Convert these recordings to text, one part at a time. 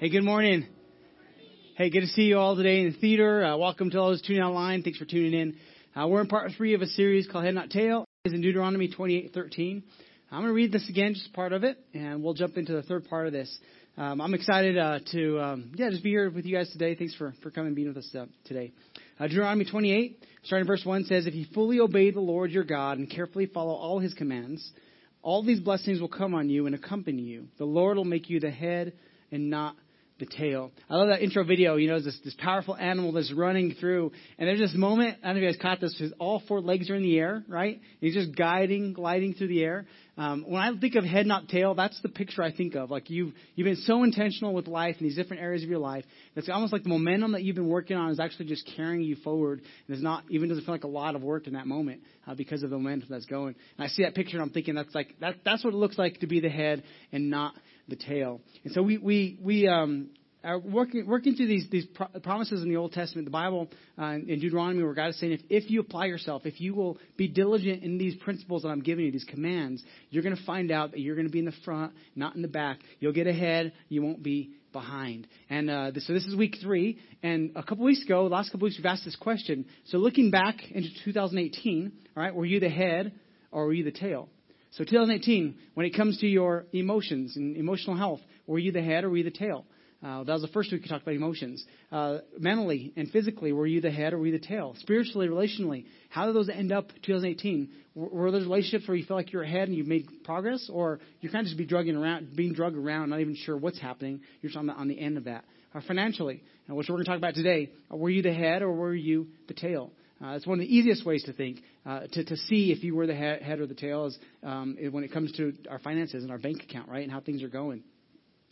Hey, good morning. Hey, good to see you all today in the theater. Uh, welcome to all those tuning online. Thanks for tuning in. Uh, we're in part three of a series called Head Not Tail. It's in Deuteronomy 28:13. I'm going to read this again, just part of it, and we'll jump into the third part of this. Um, I'm excited uh, to, um, yeah, just be here with you guys today. Thanks for, for coming being with us uh, today. Uh, Deuteronomy 28, starting verse 1 says, If you fully obey the Lord your God and carefully follow all his commands, all these blessings will come on you and accompany you. The Lord will make you the head and not the tail. I love that intro video. You know, this this powerful animal that's running through, and there's this moment. I don't know if you guys caught this. His all four legs are in the air, right? He's just guiding, gliding through the air. Um, when I think of head not tail, that's the picture I think of. Like you've you've been so intentional with life in these different areas of your life. It's almost like the momentum that you've been working on is actually just carrying you forward. And there's not even doesn't feel like a lot of work in that moment uh, because of the momentum that's going. And I see that picture and I'm thinking that's like that that's what it looks like to be the head and not the tail. And so we we we um, are working working through these these promises in the Old Testament, the Bible, uh, in Deuteronomy, where God is saying, if if you apply yourself, if you will be diligent in these principles that I'm giving you, these commands, you're going to find out that you're going to be in the front, not in the back. You'll get ahead. You won't be behind. And uh, so this is week three. And a couple weeks ago, last couple weeks, we've asked this question. So looking back into 2018, all right, were you the head or were you the tail? So 2018, when it comes to your emotions and emotional health, were you the head or were you the tail? Uh, that was the first week we talked about emotions. Uh, mentally and physically, were you the head or were you the tail? Spiritually, relationally, how did those end up 2018? Were, were those relationships where you feel like you're ahead and you've made progress, or you're kind of just be drugging around, being drugged around, not even sure what's happening? You're just on the, on the end of that. Or financially, uh, which we're going to talk about today, uh, were you the head or were you the tail? Uh, it's one of the easiest ways to think, uh, to, to see if you were the head or the tail is um, when it comes to our finances and our bank account, right, and how things are going.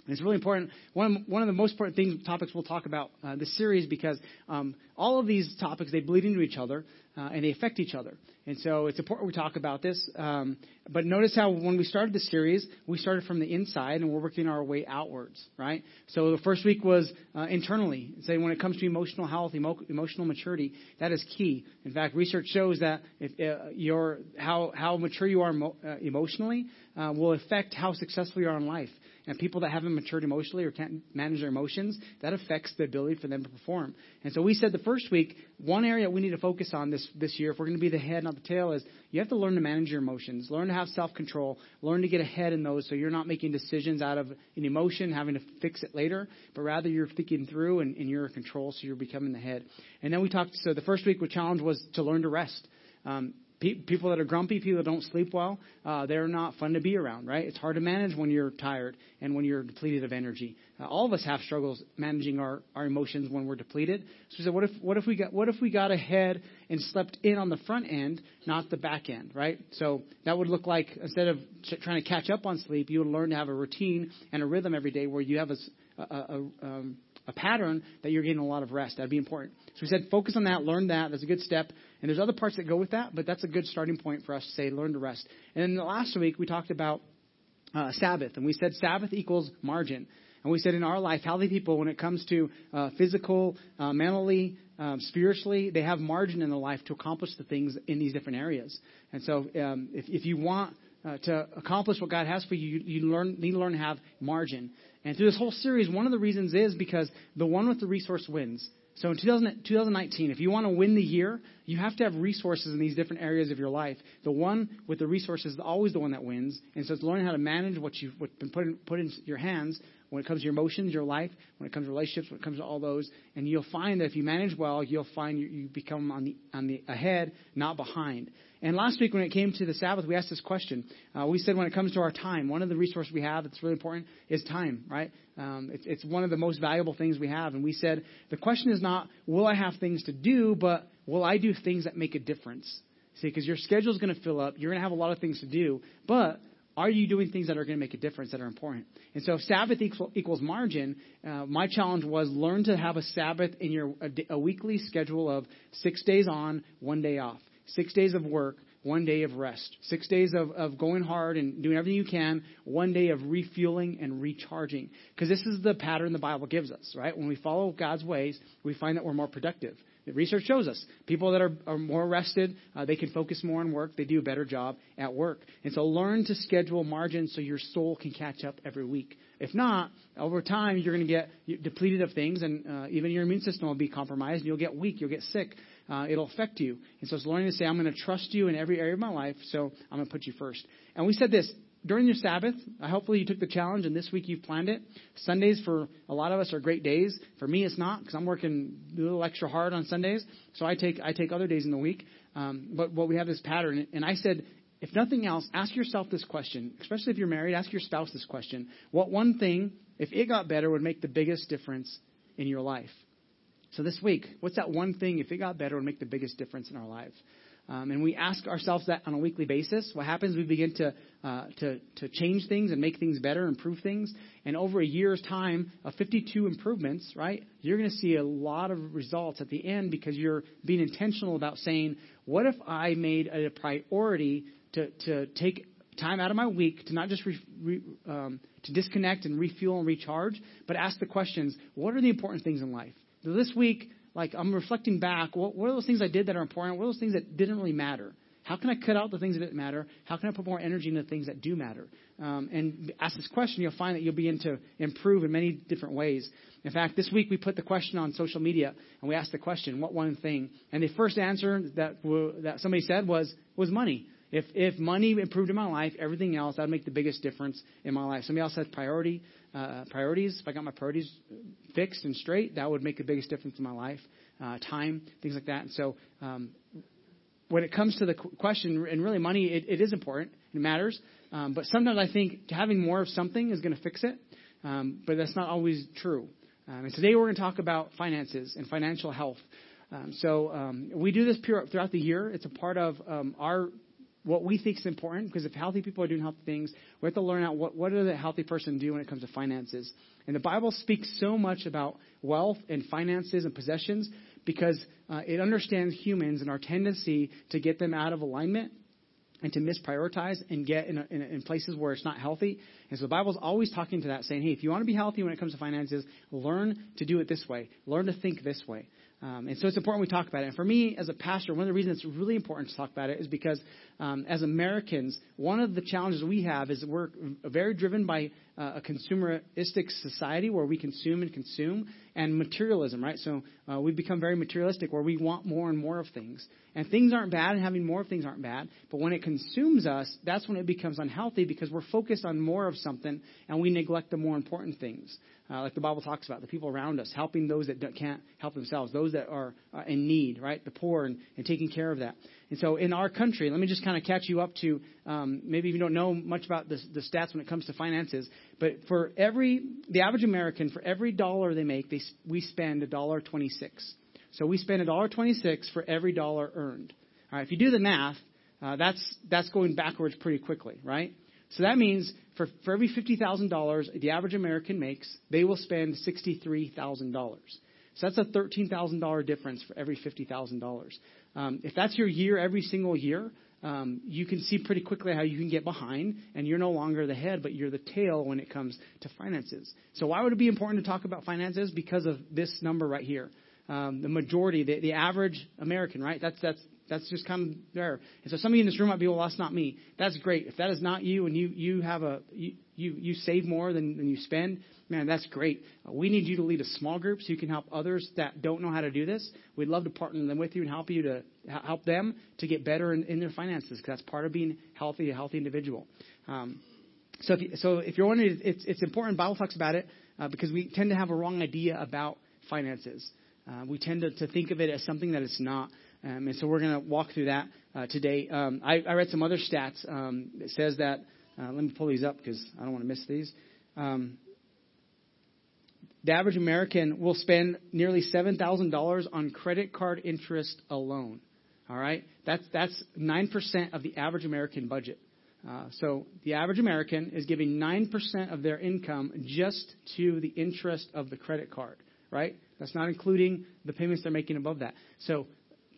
And it's really important. One, one of the most important things, topics we'll talk about uh, this series because um, all of these topics they bleed into each other uh, and they affect each other. And so it's important we talk about this. Um, but notice how when we started the series, we started from the inside and we're working our way outwards, right? So the first week was uh, internally. Say when it comes to emotional health, emo- emotional maturity, that is key. In fact, research shows that if uh, your how how mature you are emo- uh, emotionally uh, will affect how successful you are in life. And people that haven't matured emotionally or can't manage their emotions, that affects the ability for them to perform. And so we said the first week, one area we need to focus on this, this year, if we're going to be the head, not the tail, is you have to learn to manage your emotions, learn to have self control, learn to get ahead in those so you're not making decisions out of an emotion, having to fix it later, but rather you're thinking through and, and you're in control, so you're becoming the head. And then we talked, so the first week, the challenge was to learn to rest. Um, people that are grumpy, people that don't sleep well, uh, they're not fun to be around, right? It's hard to manage when you're tired and when you're depleted of energy. Uh, all of us have struggles managing our, our emotions when we're depleted. So we said, what if what if we got what if we got ahead and slept in on the front end, not the back end, right? So that would look like instead of trying to catch up on sleep, you would learn to have a routine and a rhythm every day where you have a, a, a um, a pattern that you're getting a lot of rest. That'd be important. So we said focus on that, learn that. That's a good step. And there's other parts that go with that, but that's a good starting point for us to say learn to rest. And then the last week we talked about uh, Sabbath, and we said Sabbath equals margin. And we said in our life, healthy people, when it comes to uh, physical, uh, mentally, um, spiritually, they have margin in their life to accomplish the things in these different areas. And so, um, if, if you want uh, to accomplish what God has for you, you, you learn, need to learn to have margin. And through this whole series, one of the reasons is because the one with the resource wins. So in 2000, 2019, if you want to win the year, you have to have resources in these different areas of your life. The one with the resources is always the one that wins. And so it's learning how to manage what you've been put in, put in your hands when it comes to your emotions, your life, when it comes to relationships, when it comes to all those. And you'll find that if you manage well, you'll find you, you become on the, on the ahead, not behind. And last week, when it came to the Sabbath, we asked this question. Uh, we said when it comes to our time, one of the resources we have that's really important is time, right? Um, it's, it's one of the most valuable things we have. And we said the question is not, will I have things to do, but will I do things that make a difference? See, because your schedule is going to fill up. You're going to have a lot of things to do, but are you doing things that are going to make a difference that are important? And so, if Sabbath equals margin, uh, my challenge was learn to have a Sabbath in your a, a weekly schedule of six days on, one day off six days of work, one day of rest. Six days of, of going hard and doing everything you can, one day of refueling and recharging. Because this is the pattern the Bible gives us, right? When we follow God's ways, we find that we're more productive. Research shows us people that are, are more rested, uh, they can focus more on work, they do a better job at work. And so learn to schedule margins so your soul can catch up every week. If not, over time you're going to get depleted of things, and uh, even your immune system will be compromised, and you'll get weak, you'll get sick. Uh, it'll affect you. And so it's learning to say, I'm going to trust you in every area of my life, so I'm going to put you first. And we said this during your Sabbath, hopefully you took the challenge and this week you've planned it. Sundays for a lot of us are great days. For me, it's not because I'm working a little extra hard on Sundays. So I take I take other days in the week. Um, but what we have this pattern, and I said, if nothing else, ask yourself this question. Especially if you're married, ask your spouse this question: What one thing, if it got better, would make the biggest difference in your life? So this week, what's that one thing, if it got better, would make the biggest difference in our lives? Um, and we ask ourselves that on a weekly basis. What happens? We begin to, uh, to, to change things and make things better, improve things. And over a year's time of 52 improvements, right, you're going to see a lot of results at the end because you're being intentional about saying, what if I made it a priority to, to take time out of my week to not just re, re, um, to disconnect and refuel and recharge, but ask the questions, what are the important things in life? So this week, like I'm reflecting back, what, what are those things I did that are important? What are those things that didn't really matter? How can I cut out the things that didn't matter? How can I put more energy into the things that do matter? Um, and ask this question, you'll find that you'll begin to improve in many different ways. In fact, this week we put the question on social media, and we asked the question, "What one thing?" And the first answer that that somebody said was was money. If if money improved in my life, everything else that would make the biggest difference in my life. Somebody else said priority uh, priorities. If I got my priorities fixed and straight, that would make the biggest difference in my life. Uh, time, things like that. And so, um, when it comes to the question, and really money, it, it is important. It matters. Um, but sometimes I think having more of something is going to fix it. Um, but that's not always true. Um, and today we're going to talk about finances and financial health. Um, so um, we do this throughout the year. It's a part of um, our what we think is important because if healthy people are doing healthy things, we have to learn out what, what does a healthy person do when it comes to finances. And the Bible speaks so much about wealth and finances and possessions because uh, it understands humans and our tendency to get them out of alignment and to misprioritize and get in, a, in, a, in, places where it's not healthy. And so the Bible's always talking to that, saying, hey, if you want to be healthy when it comes to finances, learn to do it this way. Learn to think this way. Um, and so it's important we talk about it. And for me, as a pastor, one of the reasons it's really important to talk about it is because um, as Americans, one of the challenges we have is we're very driven by uh, a consumeristic society where we consume and consume and materialism, right? So uh, we've become very materialistic where we want more and more of things. And things aren't bad, and having more of things aren't bad. But when it consumes us, that's when it becomes unhealthy because we're focused on more of something and we neglect the more important things uh, like the Bible talks about, the people around us, helping those that can't help themselves, those that are uh, in need, right? The poor, and, and taking care of that. And so in our country, let me just kind of catch you up to um, maybe if you don't know much about the, the stats when it comes to finances, but for every, the average American, for every dollar they make, they, we spend a dollar twenty-six. So we spend a dollar twenty-six for every dollar earned. All right, if you do the math, uh, that's that's going backwards pretty quickly, right? So that means for, for every $50,000 the average American makes, they will spend $63,000. So that's a $13,000 difference for every $50,000. Um, if that's your year every single year, um, you can see pretty quickly how you can get behind, and you're no longer the head, but you're the tail when it comes to finances. So why would it be important to talk about finances? Because of this number right here. Um, the majority, the, the average American, right? That's that's that's just kind of there. And so some of you in this room might be, well, that's not me. That's great. If that is not you and you, you have a, you, you, you save more than, than you spend, man, that's great. Uh, we need you to lead a small group so you can help others that don't know how to do this. We'd love to partner them with you and help you to help them to get better in, in their finances because that's part of being healthy, a healthy individual. Um, so if, you, so if you're wondering, it's, it's important. Bible talks about it uh, because we tend to have a wrong idea about finances. Uh, we tend to, to think of it as something that it's not. Um, and so we're going to walk through that uh, today. Um, I, I, read some other stats. Um, it says that, uh, let me pull these up because I don't want to miss these. Um, the average American will spend nearly $7,000 on credit card interest alone. All right? That's, that's 9% of the average American budget. Uh, so the average American is giving 9% of their income just to the interest of the credit card, right? That's not including the payments they're making above that. So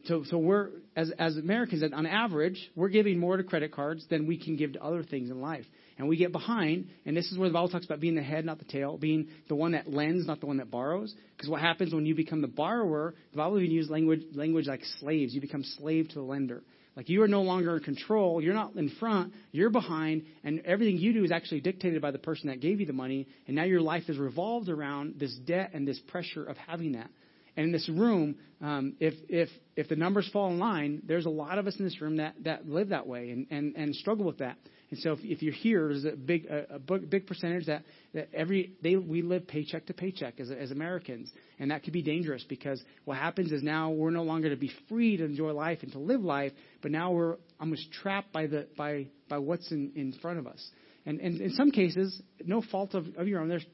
so, so we're as as Americans, on average, we're giving more to credit cards than we can give to other things in life. And we get behind. And this is where the Bible talks about being the head, not the tail, being the one that lends, not the one that borrows. Because what happens when you become the borrower, the Bible even uses language, language like slaves. You become slave to the lender. Like you are no longer in control. You're not in front. You're behind. And everything you do is actually dictated by the person that gave you the money. And now your life is revolved around this debt and this pressure of having that. And in this room, um, if, if, if the numbers fall in line, there's a lot of us in this room that, that live that way and, and, and struggle with that. And so if, if you're here, there's a big a, a big percentage that, that every day we live paycheck to paycheck as, as Americans, and that could be dangerous because what happens is now we're no longer to be free to enjoy life and to live life, but now we're almost trapped by the by by what's in, in front of us. And, and in some cases, no fault of, of your own. There's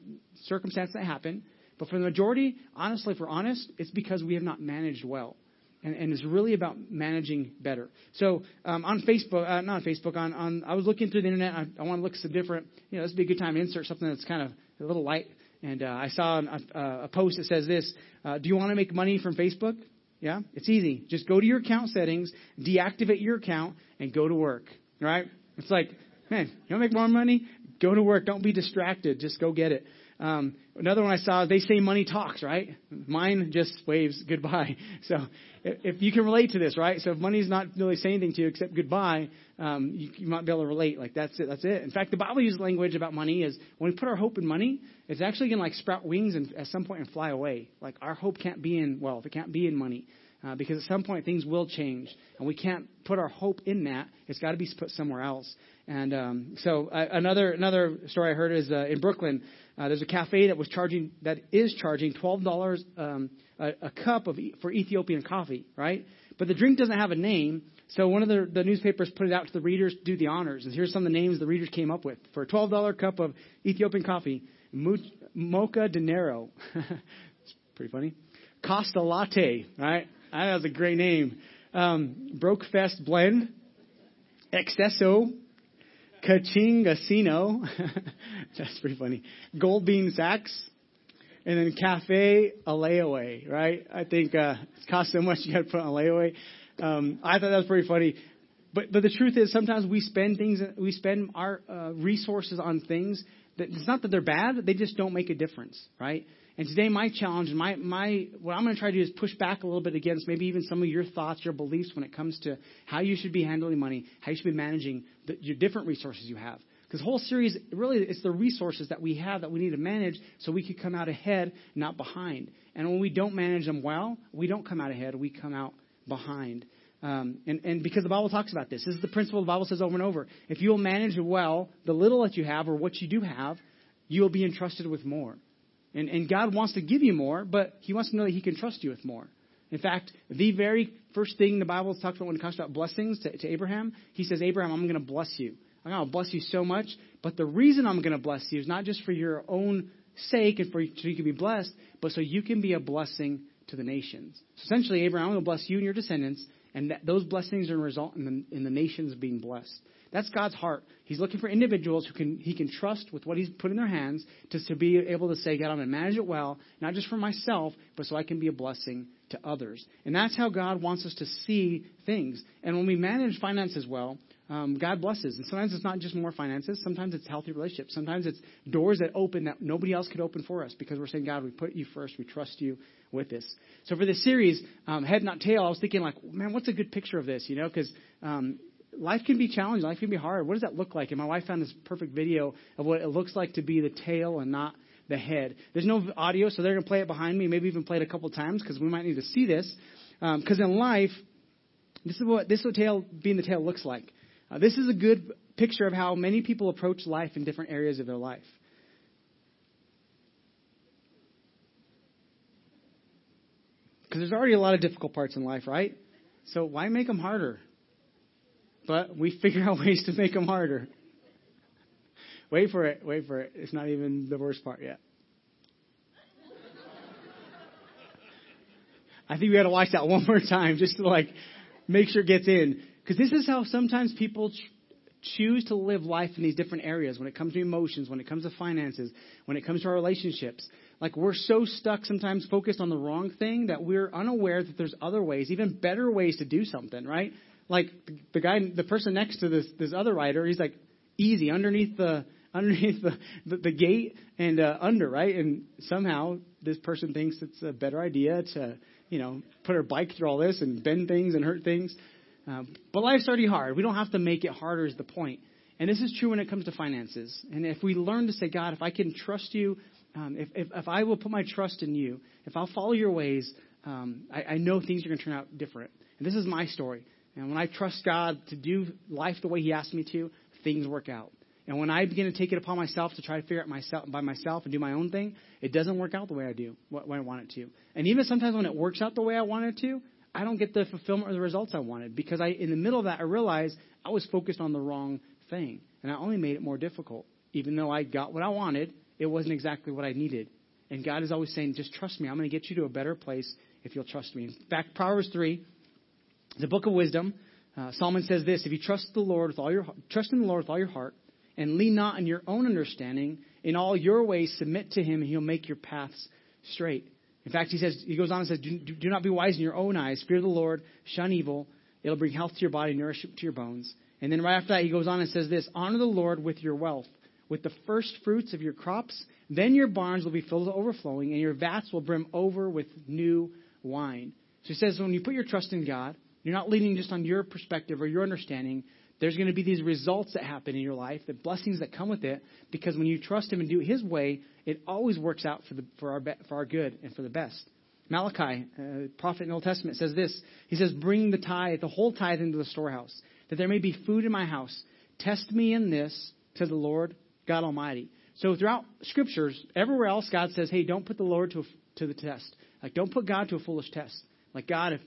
circumstances that happen, but for the majority, honestly, if we're honest, it's because we have not managed well and, and it's really about managing better. So um, on Facebook, uh, not on Facebook, on, on I was looking through the internet. I, I want to look at some different. You know, this would be a good time to insert something that's kind of a little light. And uh, I saw a, a post that says this: uh, Do you want to make money from Facebook? Yeah, it's easy. Just go to your account settings, deactivate your account, and go to work. Right? It's like, man, you want to make more money? Go to work. Don't be distracted. Just go get it. Um, another one I saw, they say money talks, right? Mine just waves goodbye. So if you can relate to this, right? So if money's not really saying anything to you except goodbye, um, you, you might be able to relate. Like that's it. That's it. In fact, the Bible uses language about money is when we put our hope in money, it's actually going to like sprout wings and at some point and fly away. Like our hope can't be in wealth. It can't be in money. Uh, because at some point things will change, and we can't put our hope in that. It's got to be put somewhere else. And um, so uh, another another story I heard is uh, in Brooklyn. Uh, there's a cafe that was charging that is charging twelve dollars um, a, a cup of for Ethiopian coffee, right? But the drink doesn't have a name, so one of the, the newspapers put it out to the readers to do the honors. And here's some of the names the readers came up with for a twelve dollar cup of Ethiopian coffee: Mocha Dinero. it's pretty funny. Costa Latte, right? That was a great name. Um, Brokefest Blend, Excesso, Kachingasino. That's pretty funny. Gold Bean Sachs. And then Cafe a layaway, right? I think uh, it costs so much you got to put on layaway. Um, I thought that was pretty funny. But but the truth is, sometimes we spend things, we spend our uh, resources on things that it's not that they're bad, they just don't make a difference, right? And today, my challenge and my, my, what I'm going to try to do is push back a little bit against maybe even some of your thoughts, your beliefs when it comes to how you should be handling money, how you should be managing the, your different resources you have. Because the whole series, really, it's the resources that we have that we need to manage so we can come out ahead, not behind. And when we don't manage them well, we don't come out ahead, we come out behind. Um, and, and because the Bible talks about this. This is the principle the Bible says over and over. If you will manage well the little that you have or what you do have, you will be entrusted with more. And, and God wants to give you more, but He wants to know that He can trust you with more. In fact, the very first thing the Bible talks about when it comes about blessings to, to Abraham, He says, Abraham, I'm going to bless you. I'm going to bless you so much, but the reason I'm going to bless you is not just for your own sake and for so you can be blessed, but so you can be a blessing to the nations. So essentially, Abraham, I'm going to bless you and your descendants, and that, those blessings are result in the, in the nations being blessed. That's God's heart. He's looking for individuals who can he can trust with what he's put in their hands to, to be able to say, God, I'm going to manage it well, not just for myself, but so I can be a blessing to others. And that's how God wants us to see things. And when we manage finances well, um, God blesses. And sometimes it's not just more finances. Sometimes it's healthy relationships. Sometimes it's doors that open that nobody else could open for us because we're saying, God, we put you first. We trust you with this. So for this series, um, Head Not Tail, I was thinking like, man, what's a good picture of this? You know, because um, life can be challenging. Life can be hard. What does that look like? And my wife found this perfect video of what it looks like to be the tail and not the head. There's no audio, so they're going to play it behind me. Maybe even play it a couple times because we might need to see this. Because um, in life, this is what this is what tail being the tail looks like. Uh, this is a good picture of how many people approach life in different areas of their life. Because there's already a lot of difficult parts in life, right? So why make them harder? but we figure out ways to make them harder. wait for it. Wait for it. It's not even the worst part yet. I think we got to watch that one more time just to like make sure it gets in. Because this is how sometimes people ch- choose to live life in these different areas when it comes to emotions, when it comes to finances, when it comes to our relationships. Like we're so stuck sometimes focused on the wrong thing that we're unaware that there's other ways, even better ways to do something, right? like the guy, the person next to this this other writer, he's like, easy underneath the underneath the, the, the gate and uh, under, right? And somehow this person thinks it's a better idea to, you know, put her bike through all this and bend things and hurt things. Uh, but life's already hard. We don't have to make it harder, is the point. And this is true when it comes to finances. And if we learn to say, God, if I can trust you, um, if, if, if I will put my trust in you, if I'll follow your ways, um, I, I know things are going to turn out different. And this is my story. And when I trust God to do life the way He asked me to, things work out. And when I begin to take it upon myself to try to figure it myself by myself and do my own thing, it doesn't work out the way I do, what, I want it to. And even sometimes when it works out the way I want it to, I don't get the fulfillment or the results I wanted because I, in the middle of that, I realized I was focused on the wrong thing, and I only made it more difficult. Even though I got what I wanted, it wasn't exactly what I needed. And God is always saying, "Just trust me. I'm going to get you to a better place if you'll trust me." In fact, Proverbs three, the book of wisdom. Uh, Solomon says this: If you trust the Lord with all your trust in the Lord with all your heart and lean not on your own understanding. In all your ways, submit to him, and he'll make your paths straight. In fact, he says, he goes on and says, do, do not be wise in your own eyes. Fear the Lord, shun evil. It'll bring health to your body, nourishment to your bones. And then right after that, he goes on and says this Honor the Lord with your wealth, with the first fruits of your crops. Then your barns will be filled to overflowing, and your vats will brim over with new wine. So he says, when you put your trust in God, you're not leaning just on your perspective or your understanding, there's going to be these results that happen in your life, the blessings that come with it, because when you trust Him and do it His way, it always works out for, the, for, our, for our good and for the best. Malachi, uh, prophet in the Old Testament, says this. He says, Bring the tithe, the whole tithe into the storehouse, that there may be food in my house. Test me in this, says the Lord God Almighty. So throughout scriptures, everywhere else, God says, Hey, don't put the Lord to, a, to the test. Like, don't put God to a foolish test. Like, God, if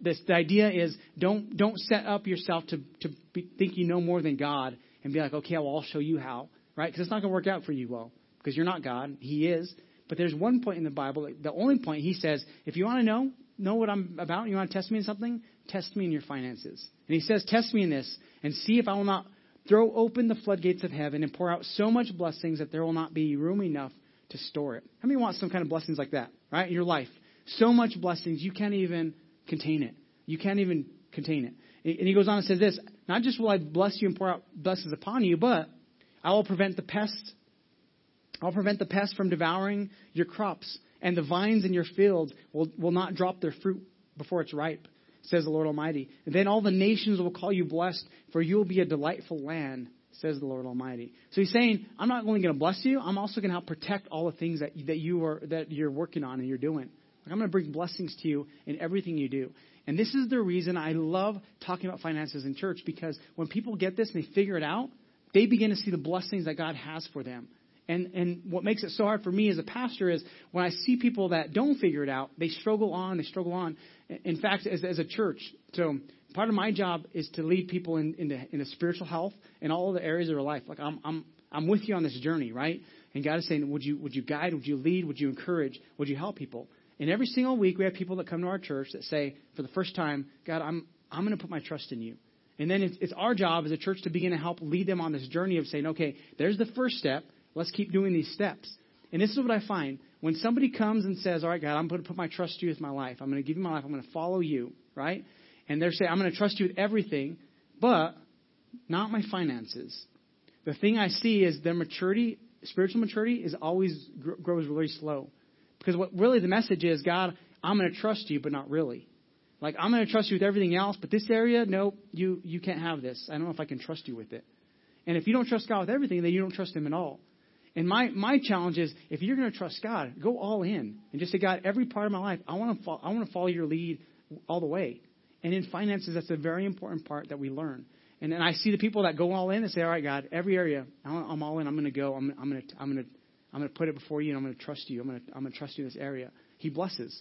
this the idea is don't don't set up yourself to to be, think you know more than God and be like, okay, well, I'll show you how, right? Because it's not going to work out for you well because you're not God. He is. But there's one point in the Bible, the only point he says, if you want to know know what I'm about, you want to test me in something, test me in your finances. And he says, test me in this and see if I will not throw open the floodgates of heaven and pour out so much blessings that there will not be room enough to store it. How many want some kind of blessings like that, right? In your life. So much blessings you can't even contain it. You can't even contain it. And he goes on and says this Not just will I bless you and pour out blessings upon you, but I will prevent the pest. I'll prevent the pest from devouring your crops, and the vines in your fields will, will not drop their fruit before it's ripe, says the Lord Almighty. And then all the nations will call you blessed, for you will be a delightful land, says the Lord Almighty. So he's saying, I'm not only going to bless you, I'm also going to help protect all the things that, that, you are, that you're working on and you're doing. I'm going to bring blessings to you in everything you do. And this is the reason I love talking about finances in church because when people get this and they figure it out, they begin to see the blessings that God has for them. And and what makes it so hard for me as a pastor is when I see people that don't figure it out, they struggle on, they struggle on. In fact, as, as a church, so part of my job is to lead people in into spiritual health in all the areas of their life. Like I'm I'm I'm with you on this journey, right? And God is saying, would you would you guide, would you lead, would you encourage, would you help people? And every single week, we have people that come to our church that say, for the first time, God, I'm, I'm going to put my trust in you. And then it's, it's our job as a church to begin to help lead them on this journey of saying, okay, there's the first step. Let's keep doing these steps. And this is what I find. When somebody comes and says, all right, God, I'm going to put my trust in you with my life. I'm going to give you my life. I'm going to follow you, right? And they're saying, I'm going to trust you with everything, but not my finances. The thing I see is their maturity, spiritual maturity, is always grows really slow. Because what really the message is, God, I'm going to trust you, but not really. Like I'm going to trust you with everything else, but this area, no, you you can't have this. I don't know if I can trust you with it. And if you don't trust God with everything, then you don't trust Him at all. And my my challenge is, if you're going to trust God, go all in and just say, God, every part of my life, I want to follow, I want to follow your lead all the way. And in finances, that's a very important part that we learn. And then I see the people that go all in and say, all right, God, every area, I'm all in. I'm going to go. I'm going to I'm going to I'm going to put it before you and I'm going to trust you. I'm going to, I'm going to trust you in this area. He blesses.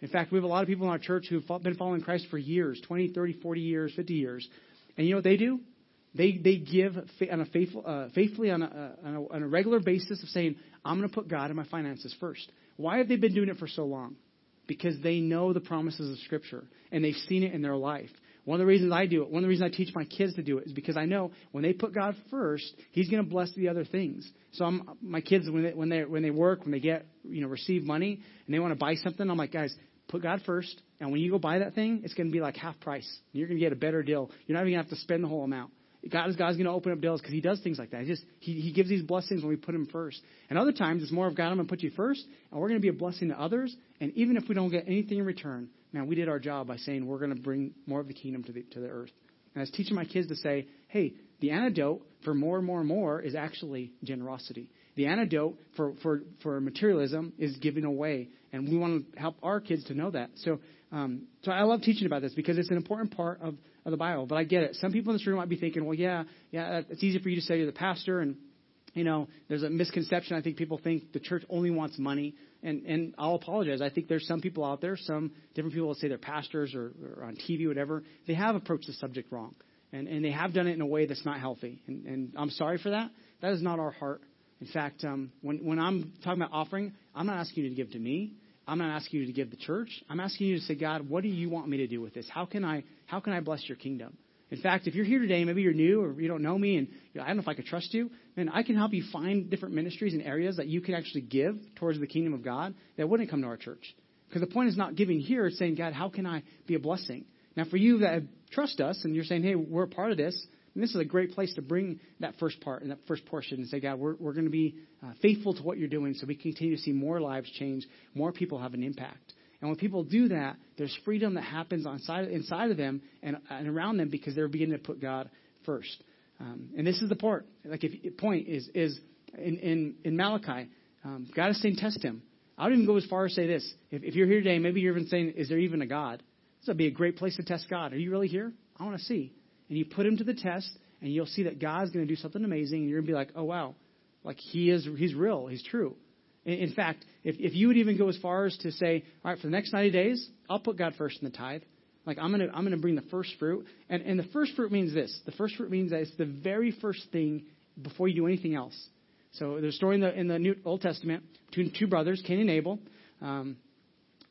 In fact, we have a lot of people in our church who've been following Christ for years 20, 30, 40 years, 50 years. And you know what they do? They, they give on a faithful, uh, faithfully on a, on, a, on a regular basis of saying, I'm going to put God in my finances first. Why have they been doing it for so long? Because they know the promises of Scripture and they've seen it in their life. One of the reasons I do it, one of the reasons I teach my kids to do it is because I know when they put God first, He's going to bless the other things. So I'm, my kids, when they, when they when they work, when they get you know receive money and they want to buy something, I'm like, guys, put God first, and when you go buy that thing, it's going to be like half price. You're going to get a better deal. You're not even going to have to spend the whole amount. God is God's going to open up doors because He does things like that. He just he, he gives these blessings when we put Him first. And other times it's more of God, I'm going to put you first, and we're going to be a blessing to others. And even if we don't get anything in return, man, we did our job by saying we're going to bring more of the kingdom to the to the earth. And I was teaching my kids to say, hey, the antidote for more and more and more is actually generosity. The antidote for, for, for materialism is giving away. And we want to help our kids to know that. So, um, so I love teaching about this because it's an important part of, of the Bible. But I get it. Some people in this room might be thinking, well, yeah, yeah, it's easy for you to say you're the pastor and you know, there's a misconception. I think people think the church only wants money, and and I'll apologize. I think there's some people out there, some different people that say they're pastors or, or on TV, whatever. They have approached the subject wrong, and and they have done it in a way that's not healthy. And and I'm sorry for that. That is not our heart. In fact, um, when when I'm talking about offering, I'm not asking you to give to me. I'm not asking you to give the church. I'm asking you to say, God, what do you want me to do with this? How can I how can I bless your kingdom? In fact, if you're here today, maybe you're new or you don't know me, and you know, I don't know if I could trust you, man, I can help you find different ministries and areas that you can actually give towards the kingdom of God that wouldn't come to our church. Because the point is not giving here; it's saying, God, how can I be a blessing? Now, for you that trust us and you're saying, hey, we're a part of this, and this is a great place to bring that first part and that first portion and say, God, we're, we're going to be uh, faithful to what you're doing so we continue to see more lives change, more people have an impact. And when people do that, there's freedom that happens inside, inside of them and, and around them because they're beginning to put God first. Um, and this is the part, like if point is is in in, in Malachi, um, God is saying test him. I would even go as far as say this: if, if you're here today, maybe you're even saying, "Is there even a God?" This would be a great place to test God. Are you really here? I want to see. And you put him to the test, and you'll see that God's going to do something amazing, and you're going to be like, "Oh wow, like He is, He's real, He's true." In fact, if, if you would even go as far as to say, all right, for the next 90 days, I'll put God first in the tithe. Like I'm gonna I'm gonna bring the first fruit, and and the first fruit means this. The first fruit means that it's the very first thing before you do anything else. So there's a story in the in the New Old Testament between two brothers, Cain and Abel. Um,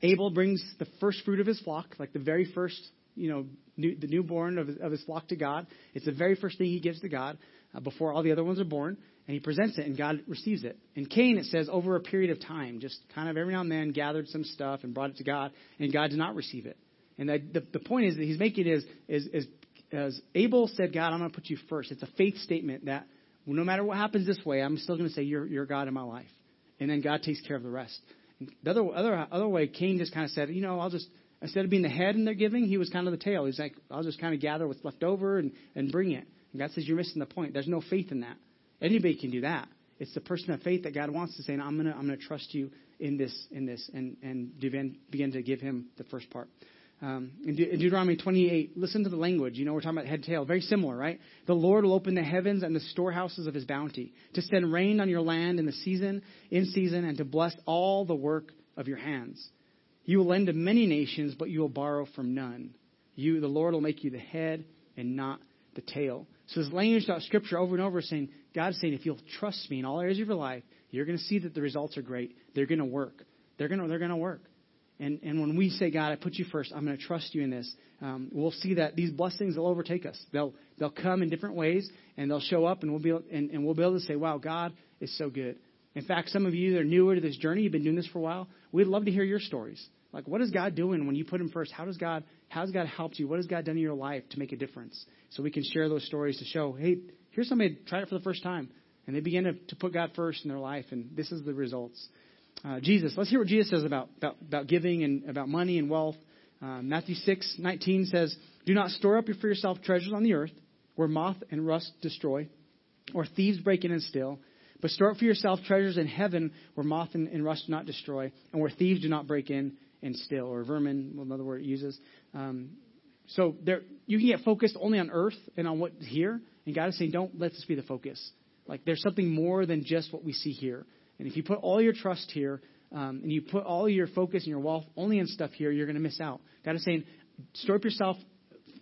Abel brings the first fruit of his flock, like the very first, you know, new, the newborn of, of his flock to God. It's the very first thing he gives to God uh, before all the other ones are born and he presents it, and God receives it. In Cain, it says over a period of time, just kind of every now and then gathered some stuff and brought it to God, and God did not receive it. And the, the, the point is that he's making is, is, is as Abel said, God, I'm going to put you first. It's a faith statement that no matter what happens this way, I'm still going to say you're, you're God in my life. And then God takes care of the rest. The other, other, other way, Cain just kind of said, you know, I'll just, instead of being the head in their giving, he was kind of the tail. He's like, I'll just kind of gather what's left over and, and bring it. And God says, you're missing the point. There's no faith in that. Anybody can do that. It's the person of faith that God wants to say, I'm going to I'm gonna trust you in this, in this and, and begin, begin to give him the first part. Um, in, De- in, Deuteronomy 28, listen to the language. You know, we're talking about head tail. Very similar, right? The Lord will open the heavens and the storehouses of his bounty to send rain on your land in the season, in season, and to bless all the work of your hands. You will lend to many nations, but you will borrow from none. You, the Lord, will make you the head and not the tail. So this language throughout Scripture over and over saying, God is saying, if you'll trust me in all areas of your life, you're going to see that the results are great. They're going to work. They're going to, they're going to work. And, and when we say, God, I put you first, I'm going to trust you in this, um, we'll see that these blessings will overtake us. They'll, they'll come in different ways, and they'll show up, and we'll, be, and, and we'll be able to say, wow, God is so good. In fact, some of you that are newer to this journey, you've been doing this for a while, we'd love to hear your stories. Like, what is God doing when you put Him first? How does God, how has God helped you? What has God done in your life to make a difference? So we can share those stories to show, hey, here's somebody tried it for the first time, and they begin to, to put God first in their life, and this is the results. Uh, Jesus, let's hear what Jesus says about, about, about giving and about money and wealth. Uh, Matthew 6, 19 says, Do not store up for yourself treasures on the earth, where moth and rust destroy, or thieves break in and steal. But store up for yourself treasures in heaven, where moth and, and rust do not destroy, and where thieves do not break in and still, or vermin, another word it uses. Um, so there, you can get focused only on earth and on what's here, and God is saying, don't let this be the focus. Like there's something more than just what we see here. And if you put all your trust here, um, and you put all your focus and your wealth only on stuff here, you're going to miss out. God is saying, store up yourself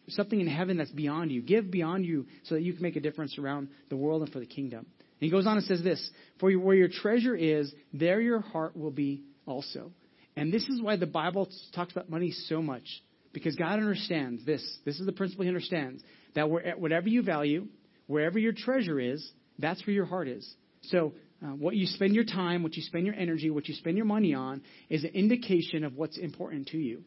something in heaven that's beyond you. Give beyond you so that you can make a difference around the world and for the kingdom. And he goes on and says this For where your treasure is, there your heart will be also. And this is why the Bible talks about money so much. Because God understands this. This is the principle He understands. That whatever you value, wherever your treasure is, that's where your heart is. So, uh, what you spend your time, what you spend your energy, what you spend your money on is an indication of what's important to you.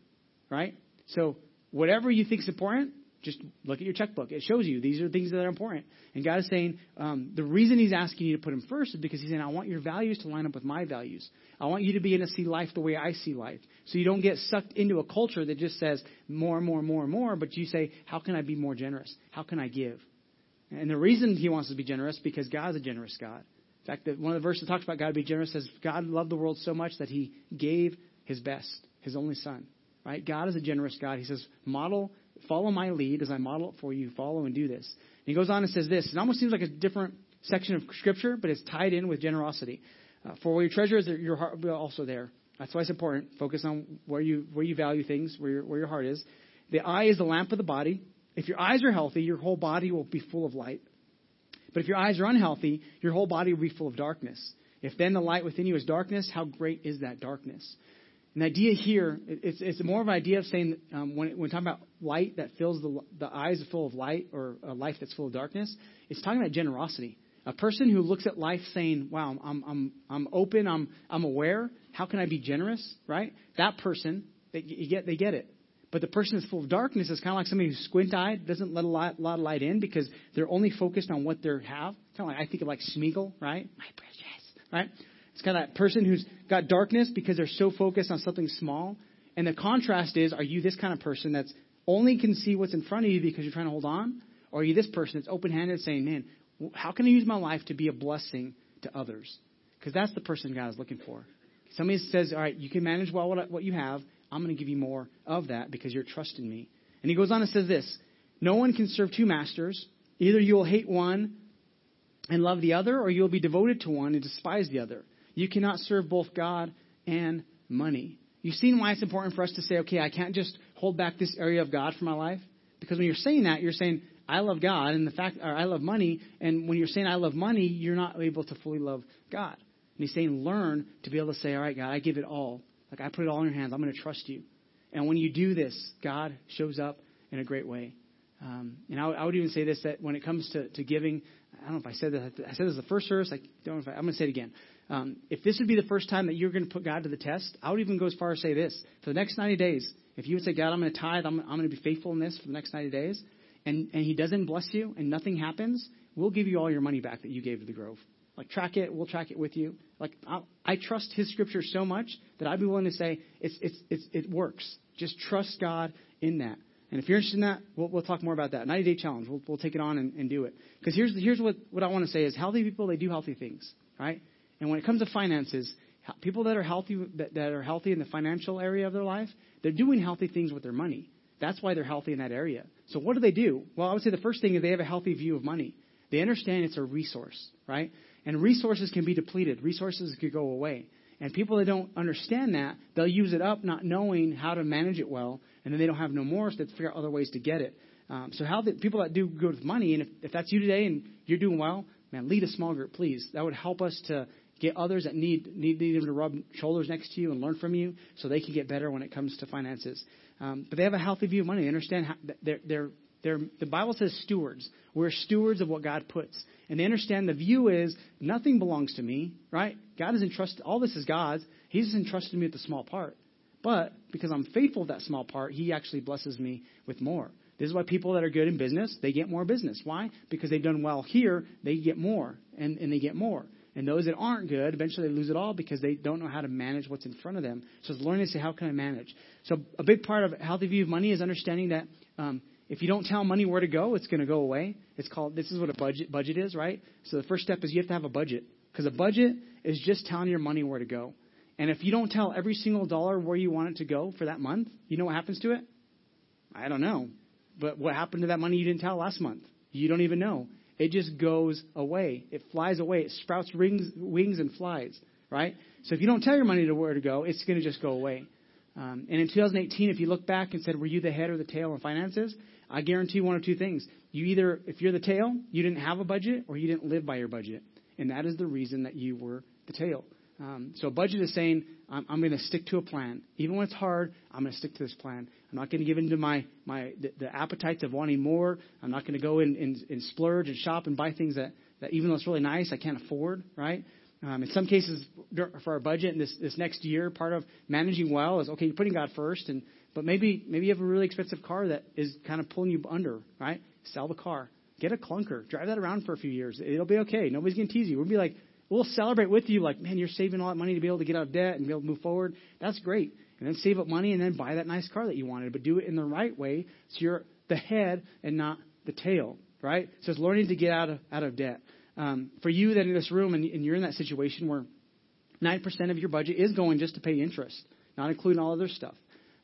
Right? So, whatever you think is important, Just look at your checkbook. It shows you these are things that are important. And God is saying um, the reason He's asking you to put Him first is because He's saying, I want your values to line up with my values. I want you to be able to see life the way I see life. So you don't get sucked into a culture that just says more and more and more and more, but you say, how can I be more generous? How can I give? And the reason He wants to be generous because God's a generous God. In fact, that one of the verses that talks about God be generous says God loved the world so much that He gave His best, His only Son. Right? God is a generous God. He says, model Follow my lead as I model it for you. Follow and do this. And he goes on and says this. It almost seems like a different section of Scripture, but it's tied in with generosity. Uh, for where your treasure is, your heart will be also there. That's why it's important. Focus on where you where you value things, where your, where your heart is. The eye is the lamp of the body. If your eyes are healthy, your whole body will be full of light. But if your eyes are unhealthy, your whole body will be full of darkness. If then the light within you is darkness, how great is that darkness? An idea here, it's, it's more of an idea of saying um, when, when talking about light that fills the, the eyes full of light or a life that's full of darkness, it's talking about generosity. A person who looks at life saying, wow, I'm, I'm, I'm open, I'm, I'm aware, how can I be generous, right? That person, they, you get, they get it. But the person that's full of darkness is kind of like somebody who's squint-eyed, doesn't let a lot, lot of light in because they're only focused on what they have. Kind of like I think of like Smeagol, right? My precious, right? It's kind of that person who's got darkness because they're so focused on something small. And the contrast is, are you this kind of person that's only can see what's in front of you because you're trying to hold on? Or are you this person that's open handed saying, man, how can I use my life to be a blessing to others? Because that's the person God is looking for. Somebody says, all right, you can manage well what you have. I'm going to give you more of that because you're trusting me. And he goes on and says this No one can serve two masters. Either you will hate one and love the other, or you'll be devoted to one and despise the other. You cannot serve both God and money. You've seen why it's important for us to say, okay, I can't just hold back this area of God for my life. Because when you're saying that, you're saying, I love God, and the fact, or I love money, and when you're saying I love money, you're not able to fully love God. And he's saying, learn to be able to say, all right, God, I give it all. Like I put it all in your hands. I'm going to trust you. And when you do this, God shows up in a great way. Um, and I, I would even say this that when it comes to, to giving, I don't know if I said that. I said this the first service. I don't know if I, I'm going to say it again. Um, if this would be the first time that you're going to put God to the test, I would even go as far as say this: for the next 90 days, if you would say, God, I'm going to tithe, I'm, I'm going to be faithful in this for the next 90 days, and and He doesn't bless you and nothing happens, we'll give you all your money back that you gave to the Grove. Like track it, we'll track it with you. Like I, I trust His Scripture so much that I'd be willing to say it's it's, it's it works. Just trust God in that. And if you're interested in that, we'll, we'll talk more about that. 90 day challenge. We'll, we'll take it on and, and do it. Because here's, here's what, what I want to say is healthy people, they do healthy things, right? And when it comes to finances, people that are healthy, that, that are healthy in the financial area of their life, they're doing healthy things with their money. That's why they're healthy in that area. So what do they do? Well, I would say the first thing is they have a healthy view of money. They understand it's a resource, right? And resources can be depleted. Resources could go away. And people that don't understand that, they'll use it up not knowing how to manage it well, and then they don't have no more, so they figure out other ways to get it. Um, so how the people that do good with money, and if, if that's you today and you're doing well, man, lead a small group, please. That would help us to get others that need need, need them to rub shoulders next to you and learn from you, so they can get better when it comes to finances. Um, but they have a healthy view of money. They understand how, they're they're they're, the Bible says stewards. We're stewards of what God puts. And they understand the view is nothing belongs to me, right? God has entrusted, all this is God's. He's entrusted me with the small part. But because I'm faithful to that small part, He actually blesses me with more. This is why people that are good in business, they get more business. Why? Because they've done well here, they get more, and, and they get more. And those that aren't good, eventually they lose it all because they don't know how to manage what's in front of them. So it's learning to say, how can I manage? So a big part of healthy view of money is understanding that um, if you don't tell money where to go, it's going to go away. It's called, this is what a budget, budget is, right? So the first step is you have to have a budget. Because a budget is just telling your money where to go. And if you don't tell every single dollar where you want it to go for that month, you know what happens to it? I don't know. But what happened to that money you didn't tell last month? You don't even know. It just goes away. It flies away. It sprouts rings, wings and flies, right? So if you don't tell your money to where to go, it's going to just go away. Um, and in 2018, if you look back and said, were you the head or the tail in finances? I guarantee one of two things. You either, if you're the tail, you didn't have a budget or you didn't live by your budget. And that is the reason that you were the tail. Um, so budget is saying, I'm, I'm going to stick to a plan. Even when it's hard, I'm going to stick to this plan. I'm not going to give in to my, my the, the appetites of wanting more. I'm not going to go and, and, and splurge and shop and buy things that, that even though it's really nice, I can't afford, right? Um, in some cases, for our budget in this, this next year, part of managing well is okay, you're putting God first, and but maybe maybe you have a really expensive car that is kind of pulling you under, right? Sell the car, get a clunker, drive that around for a few years. It'll be okay. Nobody's gonna tease you. We'll be like, we'll celebrate with you, like, man, you're saving all that money to be able to get out of debt and be able to move forward. That's great. And then save up money and then buy that nice car that you wanted, but do it in the right way so you're the head and not the tail, right? So it's learning to get out of out of debt. Um, for you that in this room and, and you're in that situation where 9% of your budget is going just to pay interest, not including all other stuff.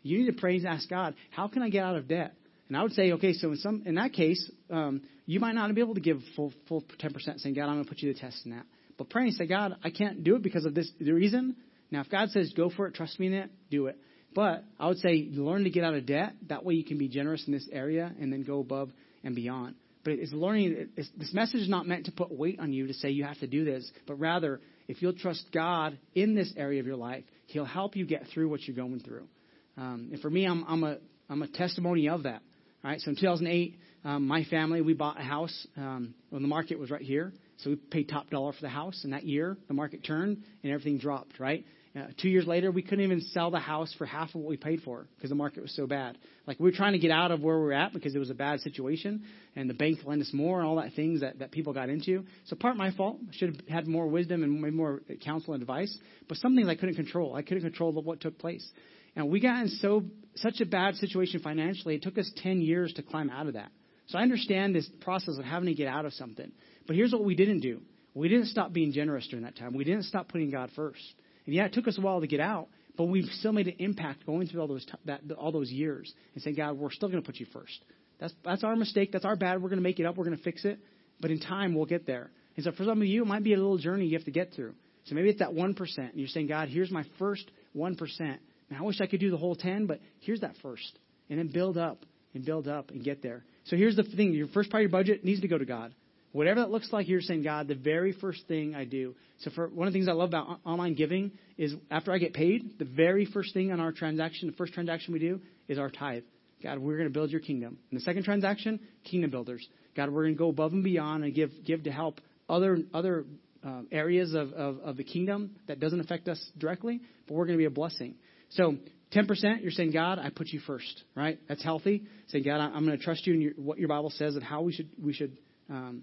You need to pray and ask God, how can I get out of debt? And I would say, okay, so in some in that case, um, you might not be able to give full full 10%, saying, God, I'm going to put you to the test in that. But pray and say, God, I can't do it because of this the reason. Now, if God says go for it, trust me in it, do it. But I would say learn to get out of debt. That way you can be generous in this area and then go above and beyond. But it's learning. It's, this message is not meant to put weight on you to say you have to do this, but rather, if you'll trust God in this area of your life, He'll help you get through what you're going through. Um, and for me, I'm, I'm a I'm a testimony of that. All right. So in 2008, um, my family we bought a house um, when the market was right here. So we paid top dollar for the house. And that year, the market turned and everything dropped. Right. Uh, two years later, we couldn't even sell the house for half of what we paid for because the market was so bad. Like we were trying to get out of where we were at because it was a bad situation, and the bank lent us more and all that things that, that people got into. So part my fault. I should have had more wisdom and maybe more counsel and advice. But some things I couldn't control. I couldn't control what took place. And we got in so such a bad situation financially. It took us ten years to climb out of that. So I understand this process of having to get out of something. But here's what we didn't do. We didn't stop being generous during that time. We didn't stop putting God first. And yeah, it took us a while to get out, but we've still made an impact going through all those that, all those years and saying, God, we're still going to put you first. That's that's our mistake. That's our bad. We're going to make it up. We're going to fix it. But in time, we'll get there. And so for some of you, it might be a little journey you have to get through. So maybe it's that one percent, and you're saying, God, here's my first one percent. And I wish I could do the whole ten, but here's that first, and then build up and build up and get there. So here's the thing: your first part of your budget needs to go to God. Whatever that looks like, you're saying, God, the very first thing I do. So for one of the things I love about online giving is after I get paid, the very first thing on our transaction, the first transaction we do is our tithe. God, we're going to build your kingdom. And the second transaction, kingdom builders. God, we're going to go above and beyond and give give to help other other uh, areas of, of, of the kingdom that doesn't affect us directly, but we're going to be a blessing. So 10%, you're saying, God, I put you first, right? That's healthy. Saying, God, I'm going to trust you in your, what your Bible says and how we should we should um,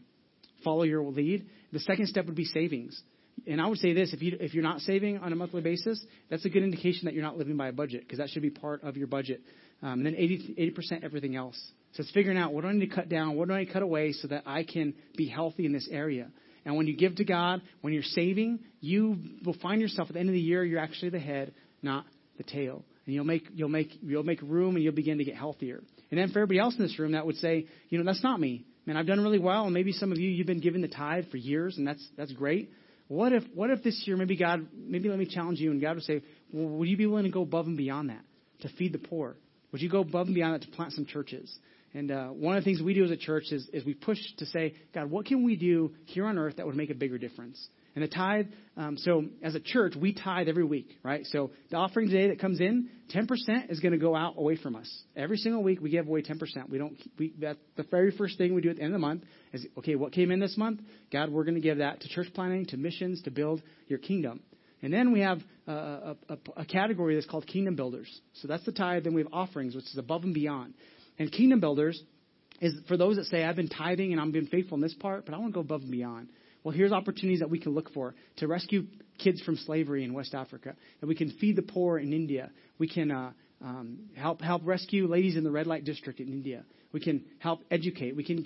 follow your lead. The second step would be savings. And I would say this: if you if you're not saving on a monthly basis, that's a good indication that you're not living by a budget because that should be part of your budget. Um, and then 80 percent everything else. So it's figuring out what do I need to cut down, what do I need to cut away so that I can be healthy in this area. And when you give to God, when you're saving, you will find yourself at the end of the year you're actually the head, not the tail. And you'll make you'll make you'll make room and you'll begin to get healthier. And then for everybody else in this room that would say, you know, that's not me man, I've done really well, and maybe some of you you've been giving the tithe for years, and that's that's great. What if what if this year maybe God maybe let me challenge you, and God would say, well, would you be willing to go above and beyond that to feed the poor? Would you go above and beyond that to plant some churches? And uh, one of the things we do as a church is, is we push to say, God, what can we do here on earth that would make a bigger difference? And the tithe, um, so as a church, we tithe every week, right? So the offering today that comes in, 10% is going to go out away from us. Every single week we give away 10%. We don't, we, that, the very first thing we do at the end of the month is, okay, what came in this month? God, we're going to give that to church planting, to missions, to build your kingdom. And then we have a, a, a, category that's called kingdom builders. So that's the tithe. Then we have offerings, which is above and beyond. And kingdom builders is for those that say, I've been tithing and I've been faithful in this part, but I want to go above and beyond. Well, here's opportunities that we can look for to rescue kids from slavery in West Africa. That we can feed the poor in India. We can uh, um, help help rescue ladies in the red light district in India. We can help educate. We can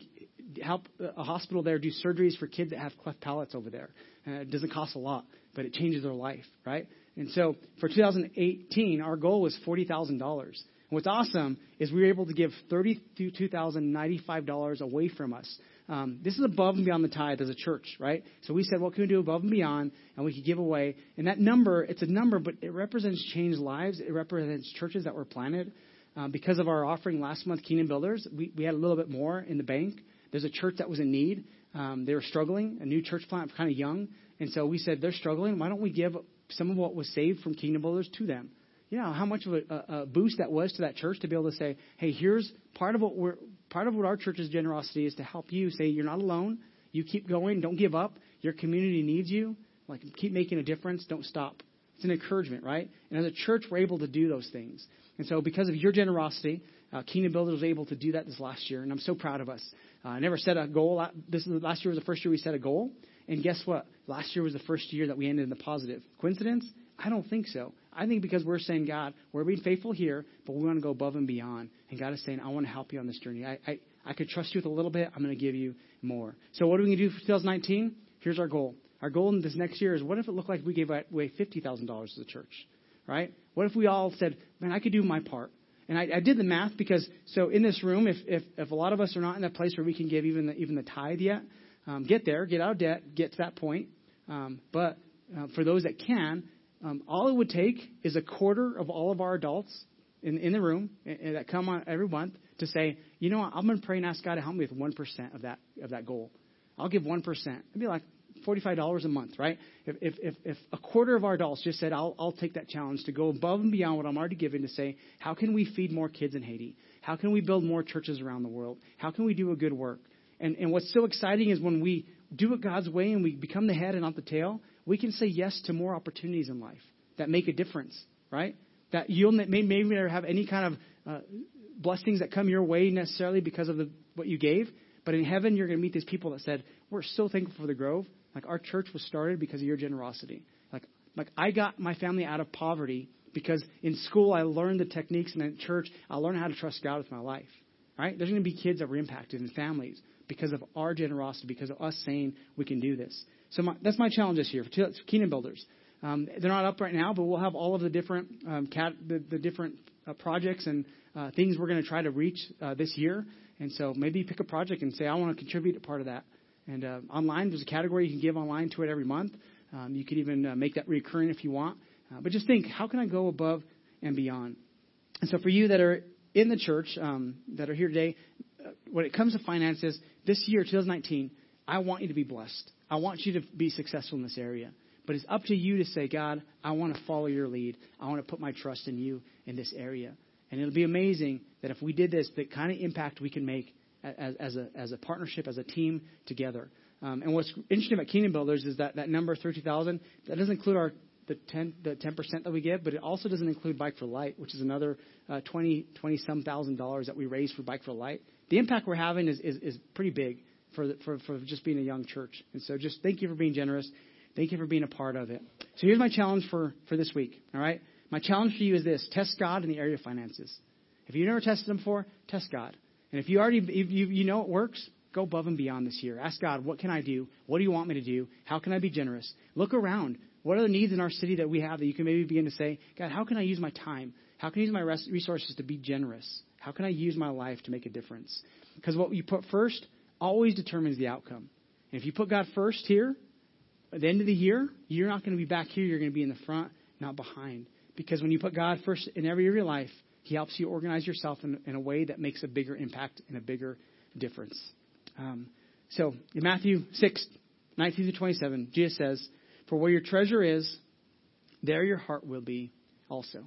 help a hospital there do surgeries for kids that have cleft palates over there. Uh, it doesn't cost a lot, but it changes their life, right? And so for 2018, our goal was forty thousand dollars. What's awesome is we were able to give $32,095 away from us um, this is above and beyond the tithe as a church, right? So we said, what can we do above and beyond? And we could give away. And that number, it's a number, but it represents changed lives. It represents churches that were planted. Uh, because of our offering last month, Kingdom Builders, we, we had a little bit more in the bank. There's a church that was in need. Um, they were struggling, a new church plant, kind of young. And so we said, they're struggling. Why don't we give some of what was saved from Kingdom Builders to them? You know how much of a, a boost that was to that church to be able to say, hey, here's part of what we're part of what our church's generosity is to help you say you're not alone. You keep going. Don't give up. Your community needs you. Like, keep making a difference. Don't stop. It's an encouragement, right? And as a church, we're able to do those things. And so, because of your generosity, uh, Kingdom Builders was able to do that this last year, and I'm so proud of us. Uh, I never set a goal. This is, last year was the first year we set a goal, and guess what? Last year was the first year that we ended in the positive. Coincidence? I don't think so. I think because we're saying, God, we're being faithful here, but we want to go above and beyond. And God is saying, I want to help you on this journey. I, I, I could trust you with a little bit. I'm going to give you more. So what are we going to do for 2019? Here's our goal. Our goal in this next year is what if it looked like we gave away $50,000 to the church, right? What if we all said, man, I could do my part. And I, I did the math because, so in this room, if, if, if a lot of us are not in a place where we can give even the, even the tithe yet, um, get there, get out of debt, get to that point. Um, but uh, for those that can, um, all it would take is a quarter of all of our adults in, in the room that come on every month to say, you know what, I'm going to pray and ask God to help me with 1% of that, of that goal. I'll give 1%. It'd be like $45 a month, right? If, if, if, if a quarter of our adults just said, I'll, I'll take that challenge to go above and beyond what I'm already giving to say, how can we feed more kids in Haiti? How can we build more churches around the world? How can we do a good work? And, and what's so exciting is when we do it God's way and we become the head and not the tail, we can say yes to more opportunities in life that make a difference, right? That you'll may, maybe never have any kind of uh, blessings that come your way necessarily because of the, what you gave, but in heaven you're going to meet these people that said, "We're so thankful for the Grove. Like our church was started because of your generosity. Like like I got my family out of poverty because in school I learned the techniques, and in church I learned how to trust God with my life. Right? There's going to be kids that were impacted in families because of our generosity, because of us saying we can do this. So my, that's my challenge this year for Kingdom Builders. Um, they're not up right now, but we'll have all of the different um, cat, the, the different uh, projects and uh, things we're going to try to reach uh, this year. And so maybe pick a project and say, I want to contribute a part of that. And uh, online, there's a category you can give online to it every month. Um, you could even uh, make that recurring if you want. Uh, but just think, how can I go above and beyond? And so for you that are in the church, um, that are here today, uh, when it comes to finances, this year, 2019, I want you to be blessed. I want you to be successful in this area. But it's up to you to say, God, I want to follow your lead. I want to put my trust in you in this area. And it'll be amazing that if we did this, the kind of impact we can make as, as, a, as a partnership, as a team together. Um, and what's interesting about Kingdom Builders is that that number, 30,000, that doesn't include our the 10 the 10% that we give, but it also doesn't include Bike for Light, which is another uh, 20 20 some thousand dollars that we raise for Bike for Light. The impact we're having is is, is pretty big for, for for just being a young church. And so just thank you for being generous. Thank you for being a part of it. So here's my challenge for for this week. All right, my challenge for you is this: test God in the area of finances. If you've never tested Him before, test God. And if you already if you, you know it works, go above and beyond this year. Ask God, what can I do? What do you want me to do? How can I be generous? Look around. What are the needs in our city that we have that you can maybe begin to say, God, how can I use my time? How can I use my resources to be generous? How can I use my life to make a difference? Because what you put first always determines the outcome. And if you put God first here, at the end of the year, you're not going to be back here. You're going to be in the front, not behind. Because when you put God first in every area of your life, he helps you organize yourself in, in a way that makes a bigger impact and a bigger difference. Um, so in Matthew 6, 19 to 27, Jesus says, For where your treasure is, there your heart will be also.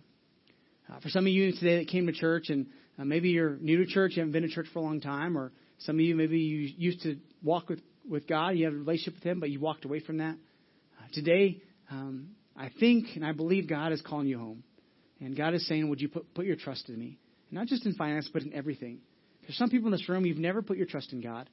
Uh, for some of you today that came to church, and uh, maybe you're new to church, you haven't been to church for a long time, or some of you maybe you used to walk with, with God, you have a relationship with Him, but you walked away from that. Uh, today, um, I think and I believe God is calling you home. And God is saying, Would you put, put your trust in me? Not just in finance, but in everything. There's some people in this room, you've never put your trust in God.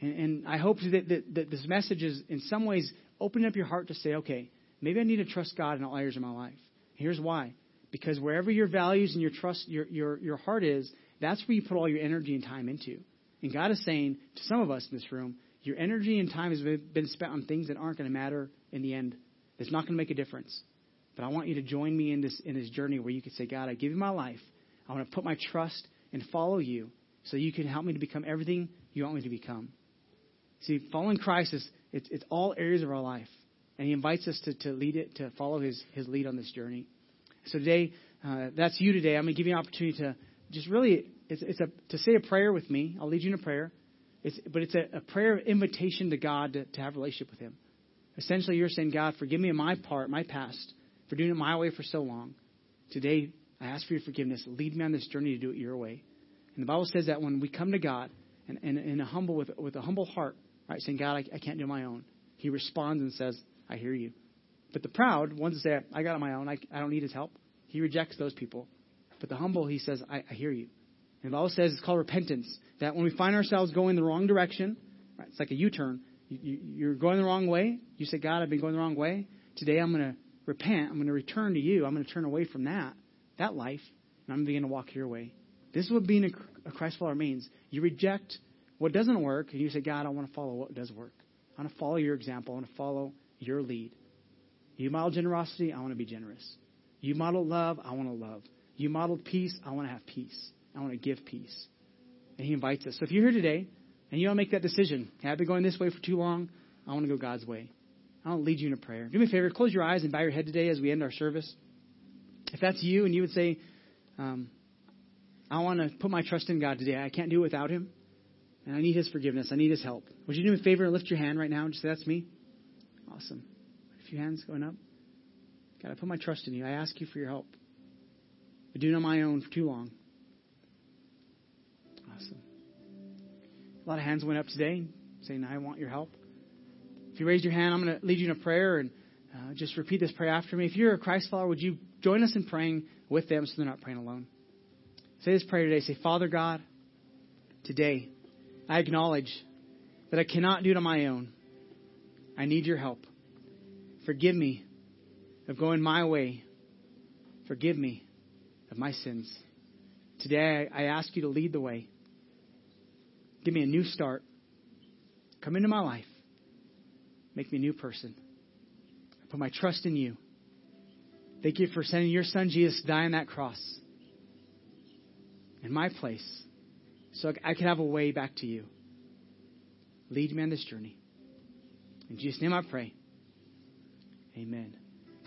And, and I hope that, that, that this message is, in some ways, opening up your heart to say, okay, maybe I need to trust God in all areas of my life. Here's why. Because wherever your values and your trust, your, your, your heart is, that's where you put all your energy and time into. And God is saying to some of us in this room, your energy and time has been spent on things that aren't going to matter in the end. It's not going to make a difference. But I want you to join me in this in this journey where you can say, God, I give you my life. I want to put my trust and follow you so you can help me to become everything you want me to become. See, following Christ is it's, it's all areas of our life. And he invites us to, to lead it, to follow his, his lead on this journey. So today, uh, that's you today. I'm going to give you an opportunity to just really, it's, it's a, to say a prayer with me. I'll lead you in a prayer. It's, but it's a, a prayer of invitation to God to, to have a relationship with him. Essentially, you're saying, God, forgive me of my part, my past for doing it my way for so long. Today, I ask for your forgiveness. Lead me on this journey to do it your way. And the Bible says that when we come to God and, and, and a humble with, with a humble heart, right, saying, God, I, I can't do my own, He responds and says, I hear you. But the proud, ones that say, I got it on my own, I, I don't need his help, he rejects those people. But the humble, he says, I, I hear you. The Bible says it's called repentance. That when we find ourselves going the wrong direction, right, it's like a U turn. You, you, you're going the wrong way. You say, God, I've been going the wrong way. Today I'm going to repent. I'm going to return to you. I'm going to turn away from that, that life, and I'm going to begin to walk your way. This is what being a, a Christ follower means. You reject what doesn't work, and you say, God, I want to follow what does work. I want to follow your example. I want to follow your lead. You model generosity, I want to be generous. You model love, I want to love. You modeled peace, I want to have peace. I want to give peace. And He invites us. So if you're here today and you to make that decision, hey, I've been going this way for too long, I want to go God's way. I want to lead you in a prayer. Do me a favor, close your eyes and bow your head today as we end our service. If that's you and you would say, um, I want to put my trust in God today, I can't do it without Him, and I need His forgiveness, I need His help. Would you do me a favor and lift your hand right now and just say, That's me? Awesome. A few hands going up. God, I put my trust in you. I ask you for your help. I do it on my own for too long. Awesome. A lot of hands went up today saying, I want your help. If you raise your hand, I'm going to lead you in a prayer and uh, just repeat this prayer after me. If you're a Christ follower, would you join us in praying with them so they're not praying alone? Say this prayer today. Say, Father God, today I acknowledge that I cannot do it on my own. I need your help. Forgive me of going my way. Forgive me of my sins. Today I ask you to lead the way. Give me a new start. Come into my life. Make me a new person. I put my trust in you. Thank you for sending your son Jesus to die on that cross in my place so I could have a way back to you. Lead me on this journey. In Jesus' name I pray. Amen.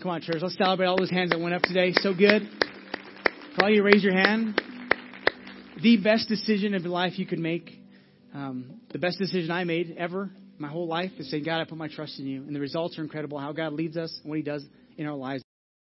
Come on, church. Let's celebrate all those hands that went up today. So good. For all you raise your hand, the best decision of life you could make, um, the best decision I made ever, my whole life, is saying, God, I put my trust in you. And the results are incredible. How God leads us and what He does in our lives.